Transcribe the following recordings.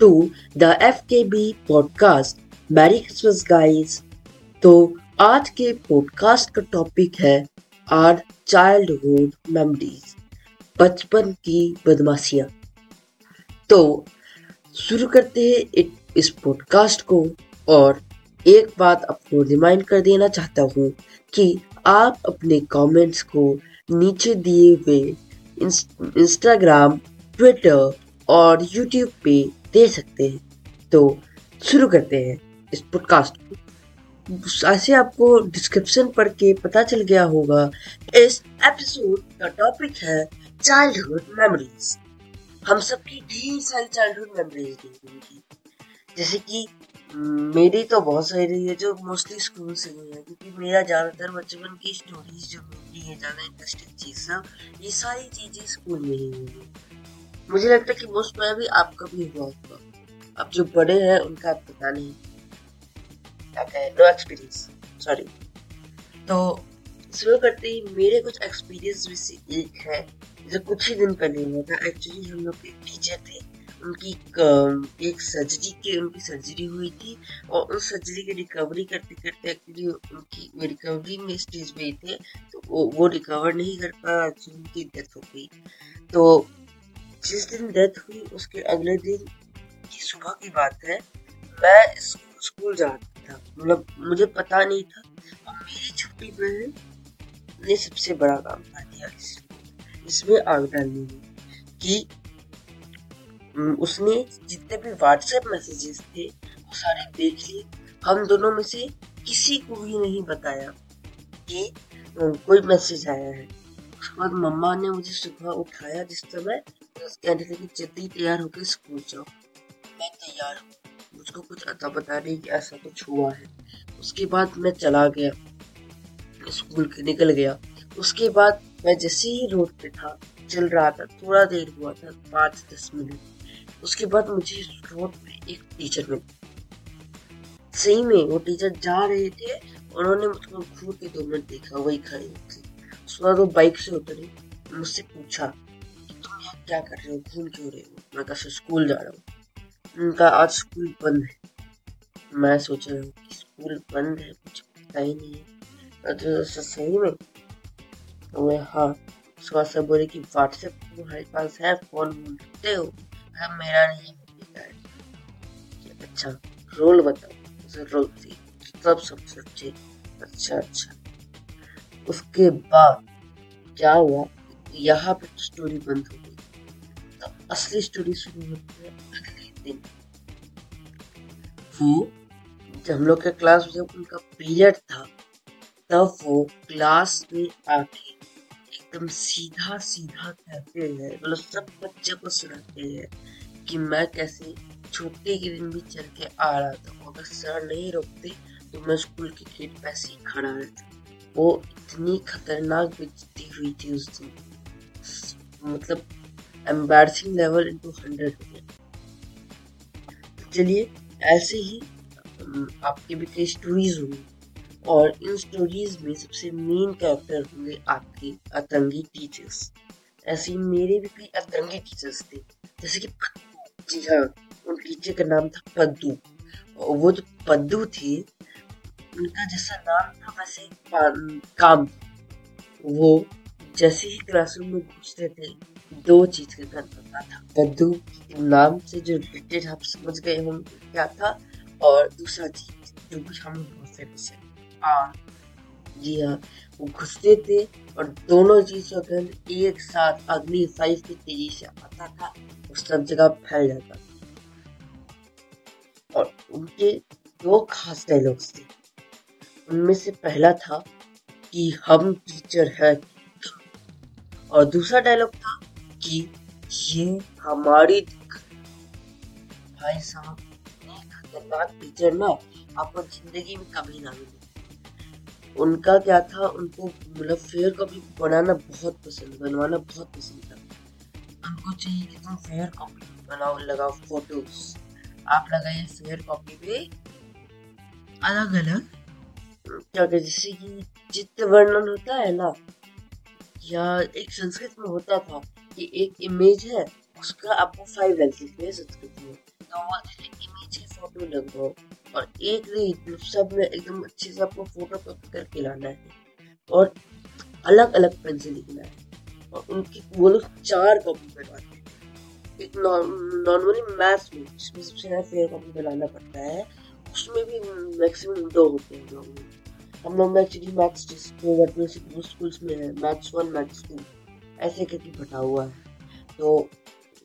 To the F K B podcast merry Christmas guys तो आज के पॉडकास्ट का टॉपिक है आर चाइल्डहुड मेमोरीज बचपन की बदमाशियाँ। तो शुरू करते हैं इस पॉडकास्ट को और एक बात आपको रिमाइंड कर देना चाहता हूँ कि आप अपने कमेंट्स को नीचे दिए हुए इंस्टाग्राम ट्विटर और यूट्यूब पे दे सकते हैं। तो शुरू करते हैं इस पॉडकास्ट को। ऐसे आपको डिस्क्रिप्शन पढ़ के पता चल गया होगा, इस एपिसोड का टॉपिक है चाइल्डहुड मेमोरीज हम सबकी ढेर सारी चाइल्डहुड मेमोरीज होंगी जैसे कि मेरी तो बहुत सारी रही है जो मोस्टली स्कूल से हुई है, क्योंकि मेरा ज़्यादातर बचपन की स्टोरीज जो होती है, ज़्यादा इंटरेस्टिंग चीज़ सब, ये सारी चीज़ें स्कूल में ही हुई मुझे लगता है कि मोस्ट में भी आपका भी हुआ होगा। अब जो बड़े हैं उनका आप पता नहीं। नो एक्सपीरियंस सॉरी तो शुरू करते ही मेरे कुछ एक्सपीरियंस में से एक है जो कुछ ही दिन पहले हुआ था। एक्चुअली हम लोग के टीचर थे। उनकी एक सर्जरी के उनकी सर्जरी हुई थी और उस सर्जरी की रिकवरी करते करते एक्चुअली उनकी रिकवरी में स्टेज पे थे। तो वो, वो रिकवर नहीं कर पाया। एक्चुअली उनकी डेथ हो गई। तो जिस दिन डेथ हुई, उसके अगले दिन की सुबह की बात है, मैं स्कूल जा रहा था। मतलब मुझे पता नहीं था। और मेरी छोटी बहन ने सबसे बड़ा काम कर दिया इसमें आग डालने में कि उसने जितने भी व्हाट्सएप मैसेजेस थे, वो सारे देख लिए। हम दोनों में से किसी को भी नहीं बताया कि कोई मैसेज आया है। उसके बाद मम्मा ने मुझे सुबह उठाया, जिस समय कहने लगी जल्दी तैयार होकर स्कूल जाओ। मैं तैयार हूँ। मुझको कुछ अता बता नहीं कि ऐसा कुछ हुआ है। उसके बाद मैं चला गया। स्कूल के निकल गया। उसके बाद मैं जैसे ही रोड पे था, चल रहा था, थोड़ा देर हुआ था पाँच दस मिनट। उसके बाद मुझे रोड पे एक टीचर मिले। सही में वो टीचर जा रहे थे उन्होंने मुझको घूर के दो मिनट देखा, वही खड़े थे। उसके बाद वो बाइक से उतरे, मुझसे पूछा कि क्या कर रहे हो? घूम क्यों रहे हो? मैं कहा स्कूल जा रहा हूँ। उनका आज स्कूल बंद है। मैं सोच रहा हूँ कि स्कूल बंद है, कुछ पता ही नहीं है। तो सही में तो हाँ उसके बाद सब बोले कि व्हाट्सएप तुम्हारे पास है, फ़ोन रखते हो। हाँ मेरा नहीं अच्छा रोल बताओ। रोल सब सब सच्चे अच्छा। अच्छा उसके बाद क्या हुआ? यहाँ पर स्टोरी बंद हो तो असली स्टोरी शुरू होती है अगले दिन। वो जब हम लोग के क्लास में जब उनका पीरियड था, तब वो क्लास में आके एकदम सीधा सीधा कहते हैं मतलब सब बच्चे को सुनाते हैं कि मैं कैसे छुट्टी के दिन भी चल के आ रहा था। अगर सर नहीं रोकते तो मैं स्कूल के गेट पे ही खड़ा रहता। वो इतनी खतरनाक बेचती हुई थी उस दिन। मतलब एम्बेसिंग लेवल इनटू हंड्रेड हो गया चलिए, ऐसे ही आपके भी कई स्टोरीज होंगी और इन स्टोरीज में सबसे मेन कैरेक्टर होंगे आपके अतंगी टीचर्स ऐसे ही मेरे भी कई अतंगी टीचर्स थे, जैसे कि जी हाँ उन टीचर का नाम था पद्दू। और वो जो पद्दू थे, उनका जैसा नाम था वैसे काम। वो जैसे ही क्लासरूम में घुसते थे दो चीज़ का कर पता था। कद्दू नाम से जो रिलेटेड आप समझ गए हम क्या था, और दूसरा चीज़ जो भी हम बहुत फ़ेमस है। हाँ जी हाँ वो घुसते थे, और दोनों चीज़ का गंध एक साथ अगली फाइव की तेज़ी से आता था और सब जगह फैल जाता था। और उनके दो खास डायलॉग्स थे। उनमें से पहला था कि हम टीचर है। और दूसरा डायलॉग था कि ये हमारी भाई साहब खतरनाक टीचर ना आपको ज़िंदगी में कभी ना मिले। उनका क्या था, उनको मतलब फेयर कॉपी बनाना बहुत पसंद, बनवाना बहुत पसंद था। उनको चाहिए कि तुम फेयर कॉपी बनाओ, लगाओ फ़ोटोज़ आप लगाइए फेयर कॉपी पे अलग अलग क्या कहते जैसे कि चित्र वर्णन होता है ना, या एक संस्कृत में होता था कि एक इमेज है, उसका आपको फाइव लिखने हैं संस्कृत में तो वो इमेज की फ़ोटो लगवाओ और एक नहीं सब में एकदम अच्छे से आपको फ़ोटो कॉपी करके लाना है। और अलग अलग पेन से लिखना है। और उनकी, वो लोग चार कॉपी बनवाते हैं। एक नॉर्मली मैथ्स में, जिसमें सबसे ज़्यादा फेयर कॉपी बनाना पड़ता है, उसमें भी मैक्सिमम दो होते हैं हम लोग एक्चुअली मैथ्स स्कूल्स में है मैथ्स वन मैथ्स टू ऐसे करके बटा हुआ है। तो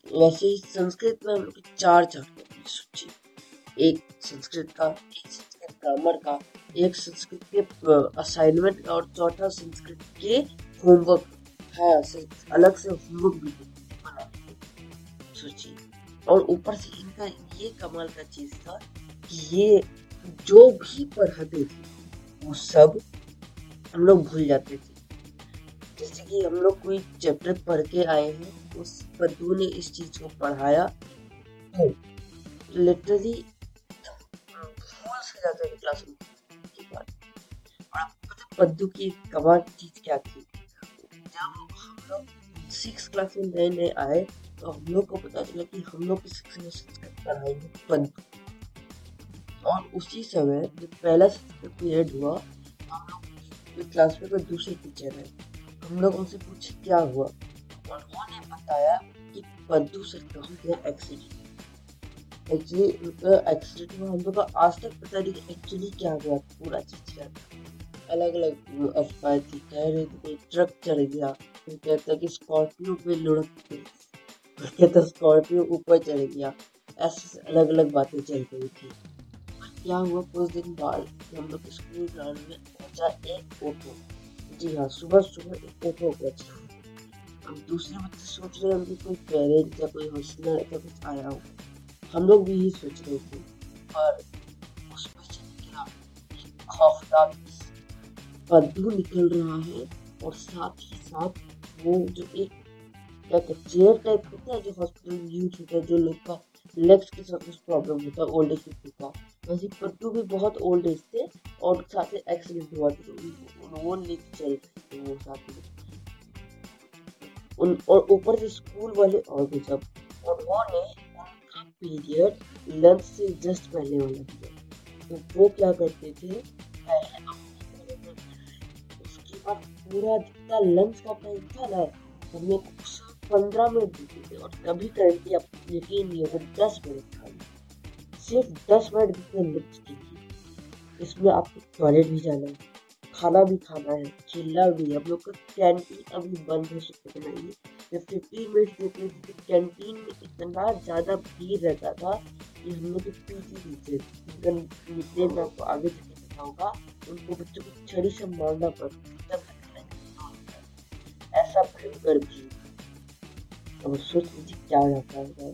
वैसे ही संस्कृत में हम लोग चार चार सूची एक संस्कृत का, एक संस्कृत ग्रामर का, एक संस्कृत के असाइनमेंट और चौथा संस्कृत के होमवर्क हाँ अलग से होमवर्क भी सूची और ऊपर से इनका ये कमाल का चीज़ था कि ये जो भी पढ़ाते थे, वो सब हम लोग भूल जाते थे। जैसे कि हम लोग कोई चैप्टर पढ़ के आए हैं। उस पद्दू ने इस चीज़ को पढ़ाया। तो लिटरली जाते हैं क्लास में की बात। और पता की कमाल चीज़ क्या थी? जब हम लोग सिक्स क्लास में नए नए आए तो हम लोग को पता चला कि हम लोग पद्दू और उसी समय, जब पहला पीरियड हुआ, हम लोग क्लास में दूसरे टीचर है हम लोग उनसे पूछे, क्या हुआ? और उन्होंने बताया कि पद्दू सर कहाँ गया एक्सीडेंट एक्चुअली एक्सीडेंट में हम लोग का आज तक पता नहीं एक्चुअली क्या हुआ, पूरा चीज़ क्या अलग अलग अफवाह थी, कह रहे थे ट्रक चढ़ गया। फिर कहता कि स्कॉर्पियो पे लुढ़क गई। कहता स्कॉर्पियो ऊपर चढ़ गया। ऐसे अलग अलग बातें चल रही थी। क्या हुआ, कुछ दिन बाद हम लोग स्कूल ग्राउंड में पहुँचा एक ऑटो जी हाँ सुबह सुबह एक ऑटो पहुँचा अब दूसरे बच्चे सोच रहे होंगे कोई पेरेंट या कोई हौसला या कुछ आया होगा हम लोग भी यही सोच रहे थे पर उसमें से निकला खौफनाक बदबू निकल रहा है और साथ ही साथ वो जो एक कहते चेयर टाइप होता है जो हॉस्पिटल में यूज़ होता है जो लोग का लेग्स के साथ कुछ प्रॉब्लम होता है ओल्ड एज पीपल का वैसे पट्टू भी बहुत ओल्ड एज थे और साथ ही एक्सीडेंट हुआ था तो वो चल वो साथ में उन, और ऊपर से स्कूल वाले, और भी सब उन्होंने पीरियड लंच से जस्ट पहले वाला पीरियड तो वो क्या करते थे? उसके बाद पूरा जितना लंच का टाइम था ना हम लोग पंद्रह मिनट देते थे, और कभी कभी आप यकीन नहीं होगा दस मिनट खाली सिर्फ़ दस मिनट जितने लंच के इसमें आपको टॉयलेट भी जाना है। खाना भी खाना है, चिल्ला भी हम लोग का कैंटीन अभी बंद हो सकते नहीं जब फिफ्टीन मिनट्स देते थे कैंटीन में इतना ज़्यादा भीड़ रहता था कि हम लोग पीटी टीचर जिनका निकनेम मैं आपको आगे पता होगा उनको बच्चों को छड़ी से मारना पड़ता ऐसा भयंकर भी अब सोच लीजिए क्या जाता है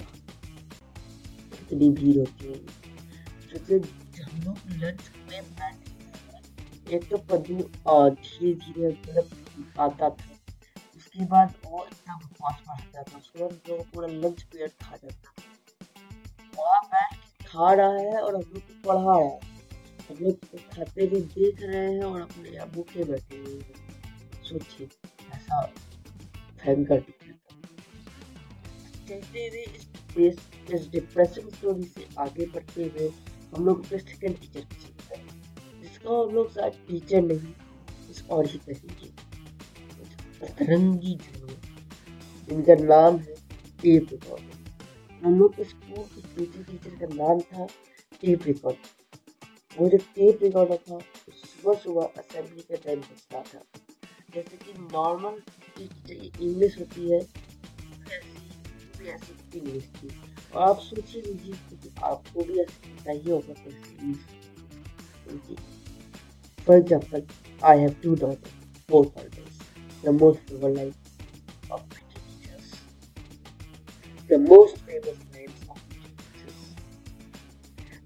इतनी भीड़ होती है। सोचिए हम लोग लंच में एक तो पदू धीरे धीरे मतलब आता था। उसके बाद वो इतना बकवास मारता था उसके बाद जो पूरा लंच पीरियड खा जाता था। वहाँ बैठ खा रहा है और हम लोग को पढ़ा रहा है। हम लोग खाते हुए देख रहे हैं और अपने यहाँ भूखे बैठे हुए हैं। सोचिए, ऐसा भयंकर चलते हुए इस इस डिप्रेशन स्टोरी से आगे बढ़ते हुए हम लोग अपने सेकेंड टीचर की जिसका हम लोग शायद टीचर नहीं, इस और ही कहेंगे रंगी झुमर इनका नाम है टेप रिकॉर्ड हम लोग के स्कूल के पीटी टीचर का नाम था टेप रिकॉर्ड वो जो टेप रिकॉर्डर था सुबह सुबह असेंबली का टाइम बजता था। जैसे कि नॉर्मल इंग्लिश होती है इंग्लिश थी और आप सोच लीजिए कि आपको भी ऐसे चाहिए होगा कैसे English for example I have two daughter four five the most famous life of teachers. The most famous names of teachers.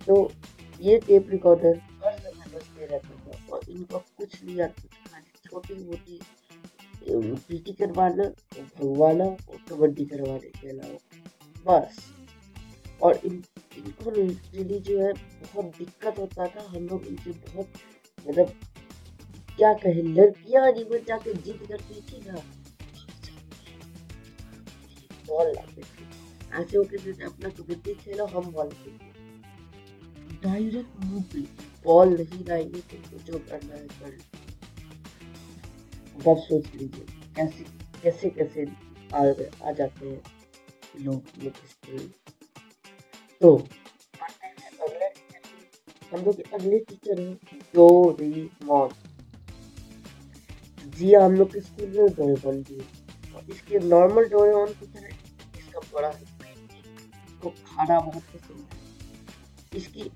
तो ये टेप रिकॉर्डर हर समय बजते रहता था और इनको कुछ नहीं आता था छोटी मोटी पीटी करवाना और भगवाना और कबड्डी करवाने के अलावा बस और इन, इनको लिटरली जो है बहुत दिक्कत होता था हम लोग इनसे बहुत मतलब क्या कहे लड़कियाँ जीवन जाके जिद करती थी ना। बॉल लाते थे। ऐसे होके जैसे अपना कबड्डी खेलो हम बॉल खेलो डायरेक्ट मुँह पे बॉल नहीं लाएँगे तो जो करना है कर बस सोच लीजिए कैसे कैसे कैसे आ, आ जाते हैं लोग लोग तो हम लोग अगले टीचर हैं जो री मॉन जी हम लोग के स्कूल में डोरेमोन भी इसके नॉर्मल डोरेमोन की तरह इसका बड़ा को खाना बहुत पसंद है। इसकी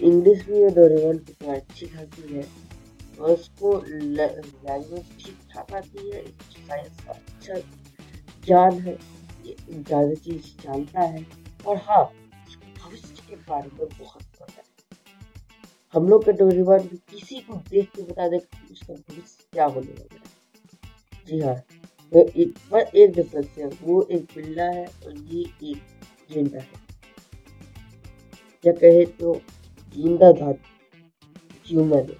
इंग्लिश भी डोरेमोन की तरह अच्छी खासी है। और उसको लैंग्वेज ठीक ठाक आती है साइंस का अच्छा ज्ञान है। ज़्यादा चीज़ जानता है। और हाँ भविष्य के बारे में बहुत है हम लोग का डोरेमोन भी किसी को देख के बता दे उसका भविष्य क्या होने वाला है। जी हाँ वो एक पर एक डिफरेंस है, वो एक बिल्ला है और ये एक गेंडा है। क्या कहे तो ज़िंदा धातु ह्यूमन है।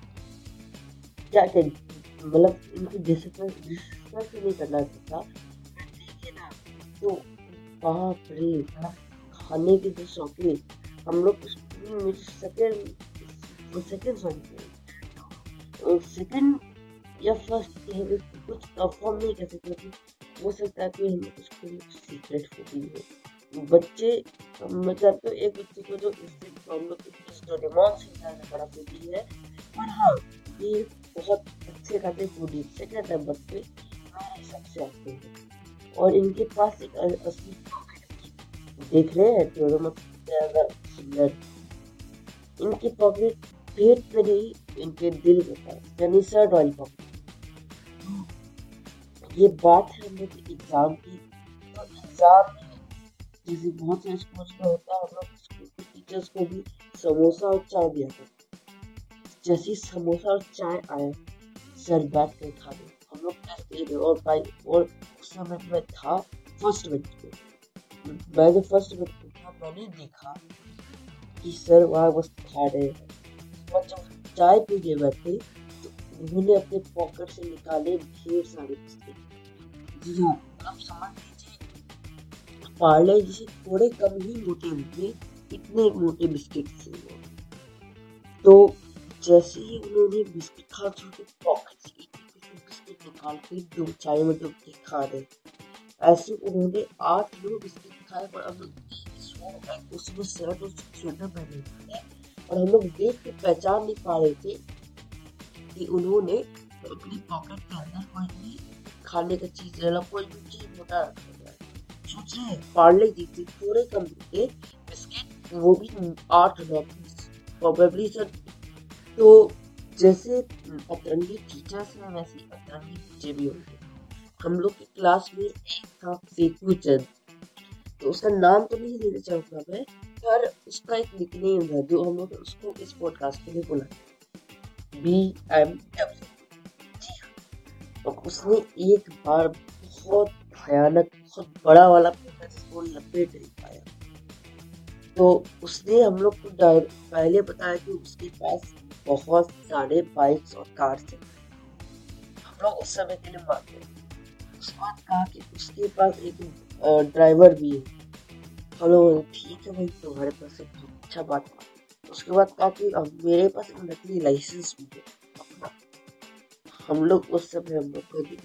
क्या कहें मतलब इनकी डिसिप्लिन डिस्कस नहीं करना चाहता तो बाप रे, खाने के जो शौकीन, हम लोग स्कूल में सेकेंड सेकेंड सॉरी सेकेंड या फ़र्स्ट कहेंगे कुछ परफॉर्म नहीं कर सकते क्योंकि हो सकता है कि हमें कुछ कुछ सीक्रेट होती है बच्चे मैं चाहते एक बच्चे को जो इससे हम लोग डोरेमोन से ज़्यादा बड़ा फूडी है। पर हाँ ये बहुत अच्छे खाते फूडी से कहते हैं बच्चे हमारे हिसाब से आते हैं। और इनके पास एक असली देख रहे हैं डोरेमोन ज़्यादा सुंदर इनकी पॉकेट पेट में नहीं इनके दिल था यानी सर ऑयल पॉकेट ये बात है हम लोग एग्ज़ाम की तो एग्ज़ाम जैसे बहुत से स्कूल में होता है, हम लोग स्कूल के टीचर्स को भी समोसा और चाय दिया था जैसे समोसा और चाय आया सर बैठ कर खा रहे हम लोग दे रहे और भाई, और उस समय मैं था फ़र्स्ट बेंच पे मैं जो फ़र्स्ट बेंच पे था, मैंने देखा कि सर वहाँ बस खा रहे हैं। जब चाय पी के बैठे तो उन्होंने अपने पॉकेट से निकाले ढेर सारे बिस्किट जी हाँ आप समझ लीजिए, पार्ले जिसे थोड़े कम ही मोटे होते, इतने मोटे बिस्किट थे वो तो जैसे ही उन्होंने बिस्किट खा छोटे पॉकेट से बिस्किट निकाल के दो चाय में डूब के खा रहे। ऐसे उन्होंने आठ नौ बिस्किट खाए, पर अब उसमें शर्ट और स्वेटर पहने और हम लोग देख के पहचान नहीं पा रहे थे कि उन्होंने अपनी पॉकेट के अंदर कोई भी खाने का चीज़ ले कोई भी चीज़ मोटा सोच रहे पार्ले जी के थोड़े कम के बिस्किट वो भी आठ नौ पीस प्रोबेबली सर। तो जैसे अतरंगी टीचर्स हैं, वैसे अतरंगी बच्चे भी होंगे हम लोग की क्लास में एक था फेकू चंद। तो उसका नाम तो नहीं लेना चाहूँगा मैं पर उसका एक निकनेम है, जो हम लोग उसको इस पॉडकास्ट के लिए बोला बी एम तो उसने एक बार बहुत भयानक, बहुत बड़ा वाला पेपर लपेट नहीं पाया। तो उसने हम लोग को पहले बताया कि उसके पास बहुत सारे बाइक्स और कार थे। हम लोग उस समय के लिए मानते उसके बाद कहा कि उसके पास एक ड्राइवर भी है। हेलो ठीक है भाई तुम्हारे पास एक अच्छा बात उसके बाद कहा कि अब मेरे पास नकली लाइसेंस भी है हम लोग उस समय हम लोग को भी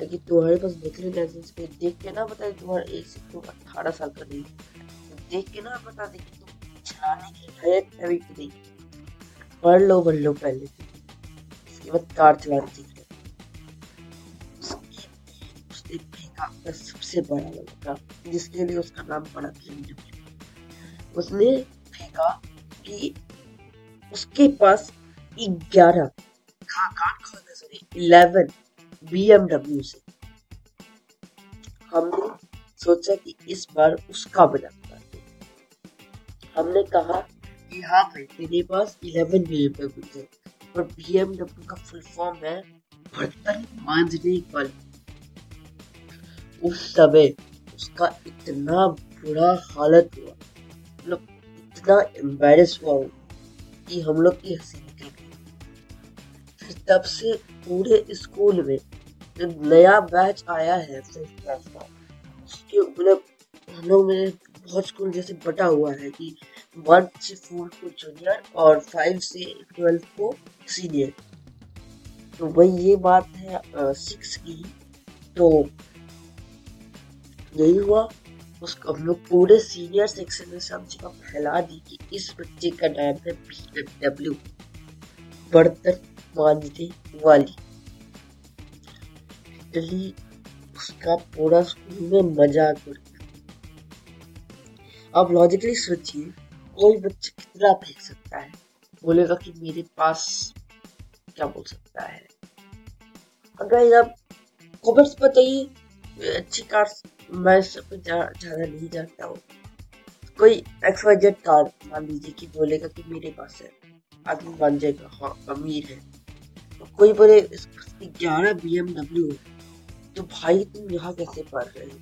लेकिन तुम्हारे पास नकली लाइसेंस पे देख के ना बता तुम्हारा एक से तुम अठारह साल का नहीं देख के ना बता दे कि तुम चलाने की हैत है भी नहीं पढ़ लो पढ़ लो पहले इसके बाद कार चलाना सीख उसने सबसे बड़ा लड़का जिसके लिए उसका नाम पड़ा उसने फेंका कि उसके पास ग्यारह इलेवन बी एमडब्ल्यू से। हमने सोचा कि इस बार उसका बना हमने कहा कि हाँ भाई तेरे पास इलेवन बी एमडब्ल्यू है, और बी एमडब्ल्यू का फुल फॉर्म है, बर्तन मांझने वाली। उस समय उसका इतना बुरा हालत हुआ। मतलब इतना एम्बेरस हुआ कि हम लोग की हँसी निकल गई। फिर तब से पूरे स्कूल में जो नया बैच आया है फिफ्थ क्लास का, उसके मतलब हम लोग में बहुत स्कूल जैसे बटा हुआ है कि वन से फोर को जूनियर और फाइव से ट्वेल्व को सीनियर तो वही ये बात है सिक्स की। तो यही हुआ। उसको हम लोग पूरे सीनियर सेक्शन में सब जगह फैला दी कि इस बच्चे का नाम है बी एम डब्ल्यू बढ़तर मानने वाली। लिटरली उसका पूरा स्कूल में मज़ाक उड़ गया अब लॉजिकली सोचिए, कोई बच्चा कितना फेंक सकता है? बोलेगा कि मेरे पास क्या बोल सकता है? अगर आप कमेंट्स बताइए, अच्छी कार्स मैं सब ज़्यादा नहीं जानता हूँ। कोई एक्स वाई जेड कार मान लीजिए कि बोलेगा कि मेरे पास है। आदमी मान जाएगा हाँ अमीर है। तो कोई बोले ग्यारह बी एमडब्ल्यू तो भाई, तुम यहाँ कैसे पढ़ रहे हो?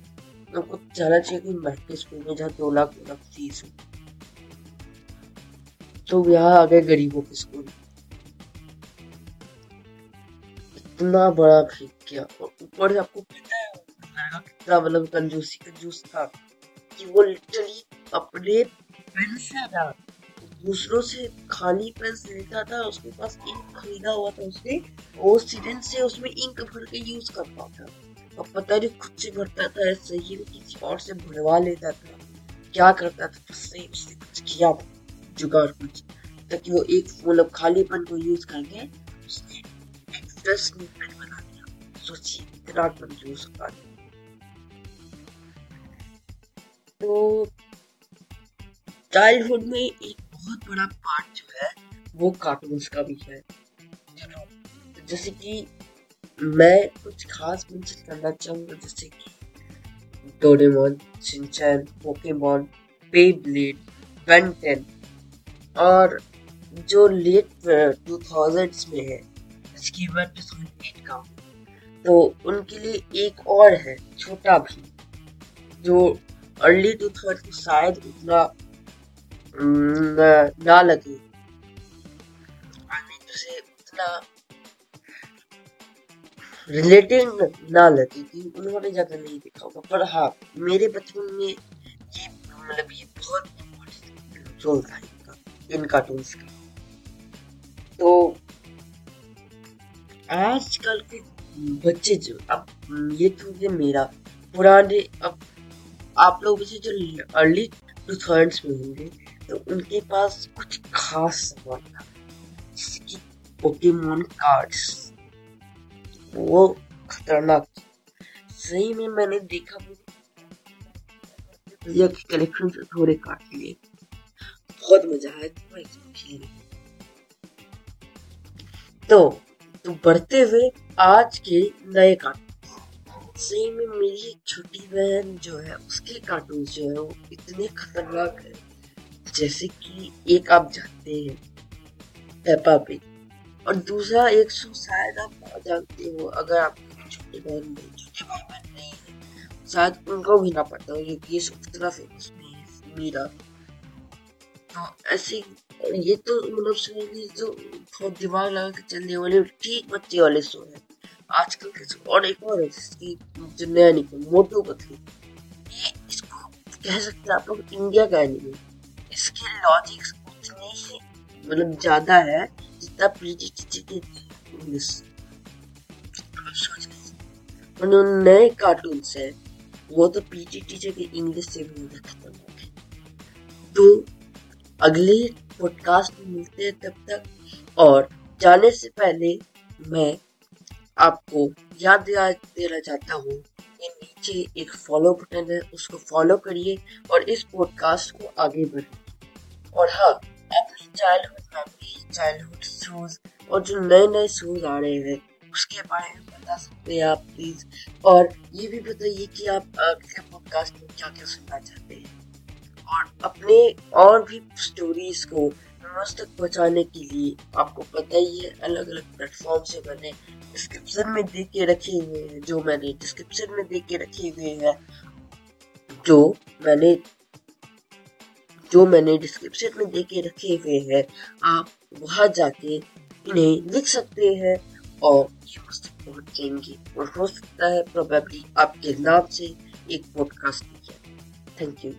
तुमको जाना चाहिए कि महँगे स्कूल में जहाँ दो लाख दो लाख फ़ीस हो। तो यहाँ आ गए गरीबों के स्कूल। इतना बड़ा फेंक किया और ऊपर से आपको कितना मतलब कंजूसी कंजूस था कि वो लिटरली अपने पेन दूसरों से खाली पेन लेता था, उसके पास इंक खरीदा हुआ था उसने वो सिरेंज से उसमें इंक भर के यूज़ करता था। और पता नहीं खुद से भरता था ऐसे ही किसी और से भरवा लेता था। क्या करता था? उससे उसने कुछ किया जुगाड़ कुछ, ताकि वो एक मतलब खाली पेन को यूज़ करके उसने दस पेन बना दिया। सोचिए, इतना कंजूस आदमी तो चाइल्डहुड में एक बहुत बड़ा पार्ट जो है, वो कार्टून्स का भी है। जैसे कि मैं कुछ खास मेंशन करना चाहूँगा, जैसे कि Doraemon Pokemon Beyblade Ben Ten और जो लेट टू थाउजेंड्स में है इसकी टू थाउज़ेंड एट का तो उनके लिए एक और है, छोटा भी, जो अर्ली टू थर्ड को शायद उतना ना लगे। जैसे उतना रिलेटिंग ना लगे कि उन्होंने ज़्यादा नहीं देखा होगा। पर हाँ मेरे बचपन में ये मतलब ये बहुत इम्पोर्टेंट रोल था इनका, इन कार्टून्स का। तो आजकल के बच्चे जो, अब ये तो ये मेरा, पुराने, अब आप लोग से जो अर्ली टू थर्ड्स में होंगे तो उनके पास कुछ खास सामान था। जैसे कि पोकेमोन कार्ड्स वो खतरनाक सही में मैंने देखा भैया के कलेक्शन से थोड़े काट लिए। बहुत मज़ा आया तो खेलने तो तो बढ़ते हुए आज के नए कार्टून सही में मेरी छोटी बहन जो है, उसके कार्टून जो है, वो इतने खतरनाक है, जैसे कि एक आप जानते हैं, पेपा पे। और दूसरा एक सौ शायद आप जानते हो, अगर आप छोटी बहन नहीं छोटे भाई बहन नहीं है, शायद उनको भी ना पता हो, क्योंकि ये उतना फ़ेमस नहीं है, मीरा। तो ऐसे ये तो मतलब जो बहुत दिमाग लगा के चलने वाले, ठीक बच्चे वाले शो है। आजकल के और एक और जिसकी जो नया निकल, मोटू ये इसको कह सकते हैं आप लोग इंडिया का एनिमे इसके लॉजिक्स उतने ही मतलब ज़्यादा है जितना के इंग्लिश जो नए कार्टून है, वो तो पीटी टीचर के इंग्लिश से भी ज़्यादा है तो अगले पॉडकास्ट में मिलते हैं तब तक, और जाने से पहले मैं आपको याद दिला, देना चाहता हूँ कि नीचे एक फॉलो बटन है, उसको फॉलो करिए और इस पॉडकास्ट को आगे बढ़िए। और हाँ अपनी चाइल्डहुड मेमोरी चाइल्डहुड शोज़ और जो नए नए शोज़ आ रहे हैं, उसके बारे में बता सकते हैं आप प्लीज़ और ये भी बताइए कि आप अगले पॉडकास्ट में क्या क्या सुनना चाहते हैं। और अपने और भी स्टोरीज को समाज तक पहुँचाने के लिए आपको पता ही है अलग अलग प्लेटफॉर्म से मैंने डिस्क्रिप्शन में दे के रखे हुए हैं, जो मैंने डिस्क्रिप्शन में दे के रखे हुए हैं, जो मैंने जो मैंने डिस्क्रिप्शन में दे के रखे हुए हैं, आप वहाँ जाके इन्हें लिख सकते हैं और ये तक पहुँच और हो सकता है प्रोबेबली आपके नाम से एक पॉडकास्ट भी थैंक यू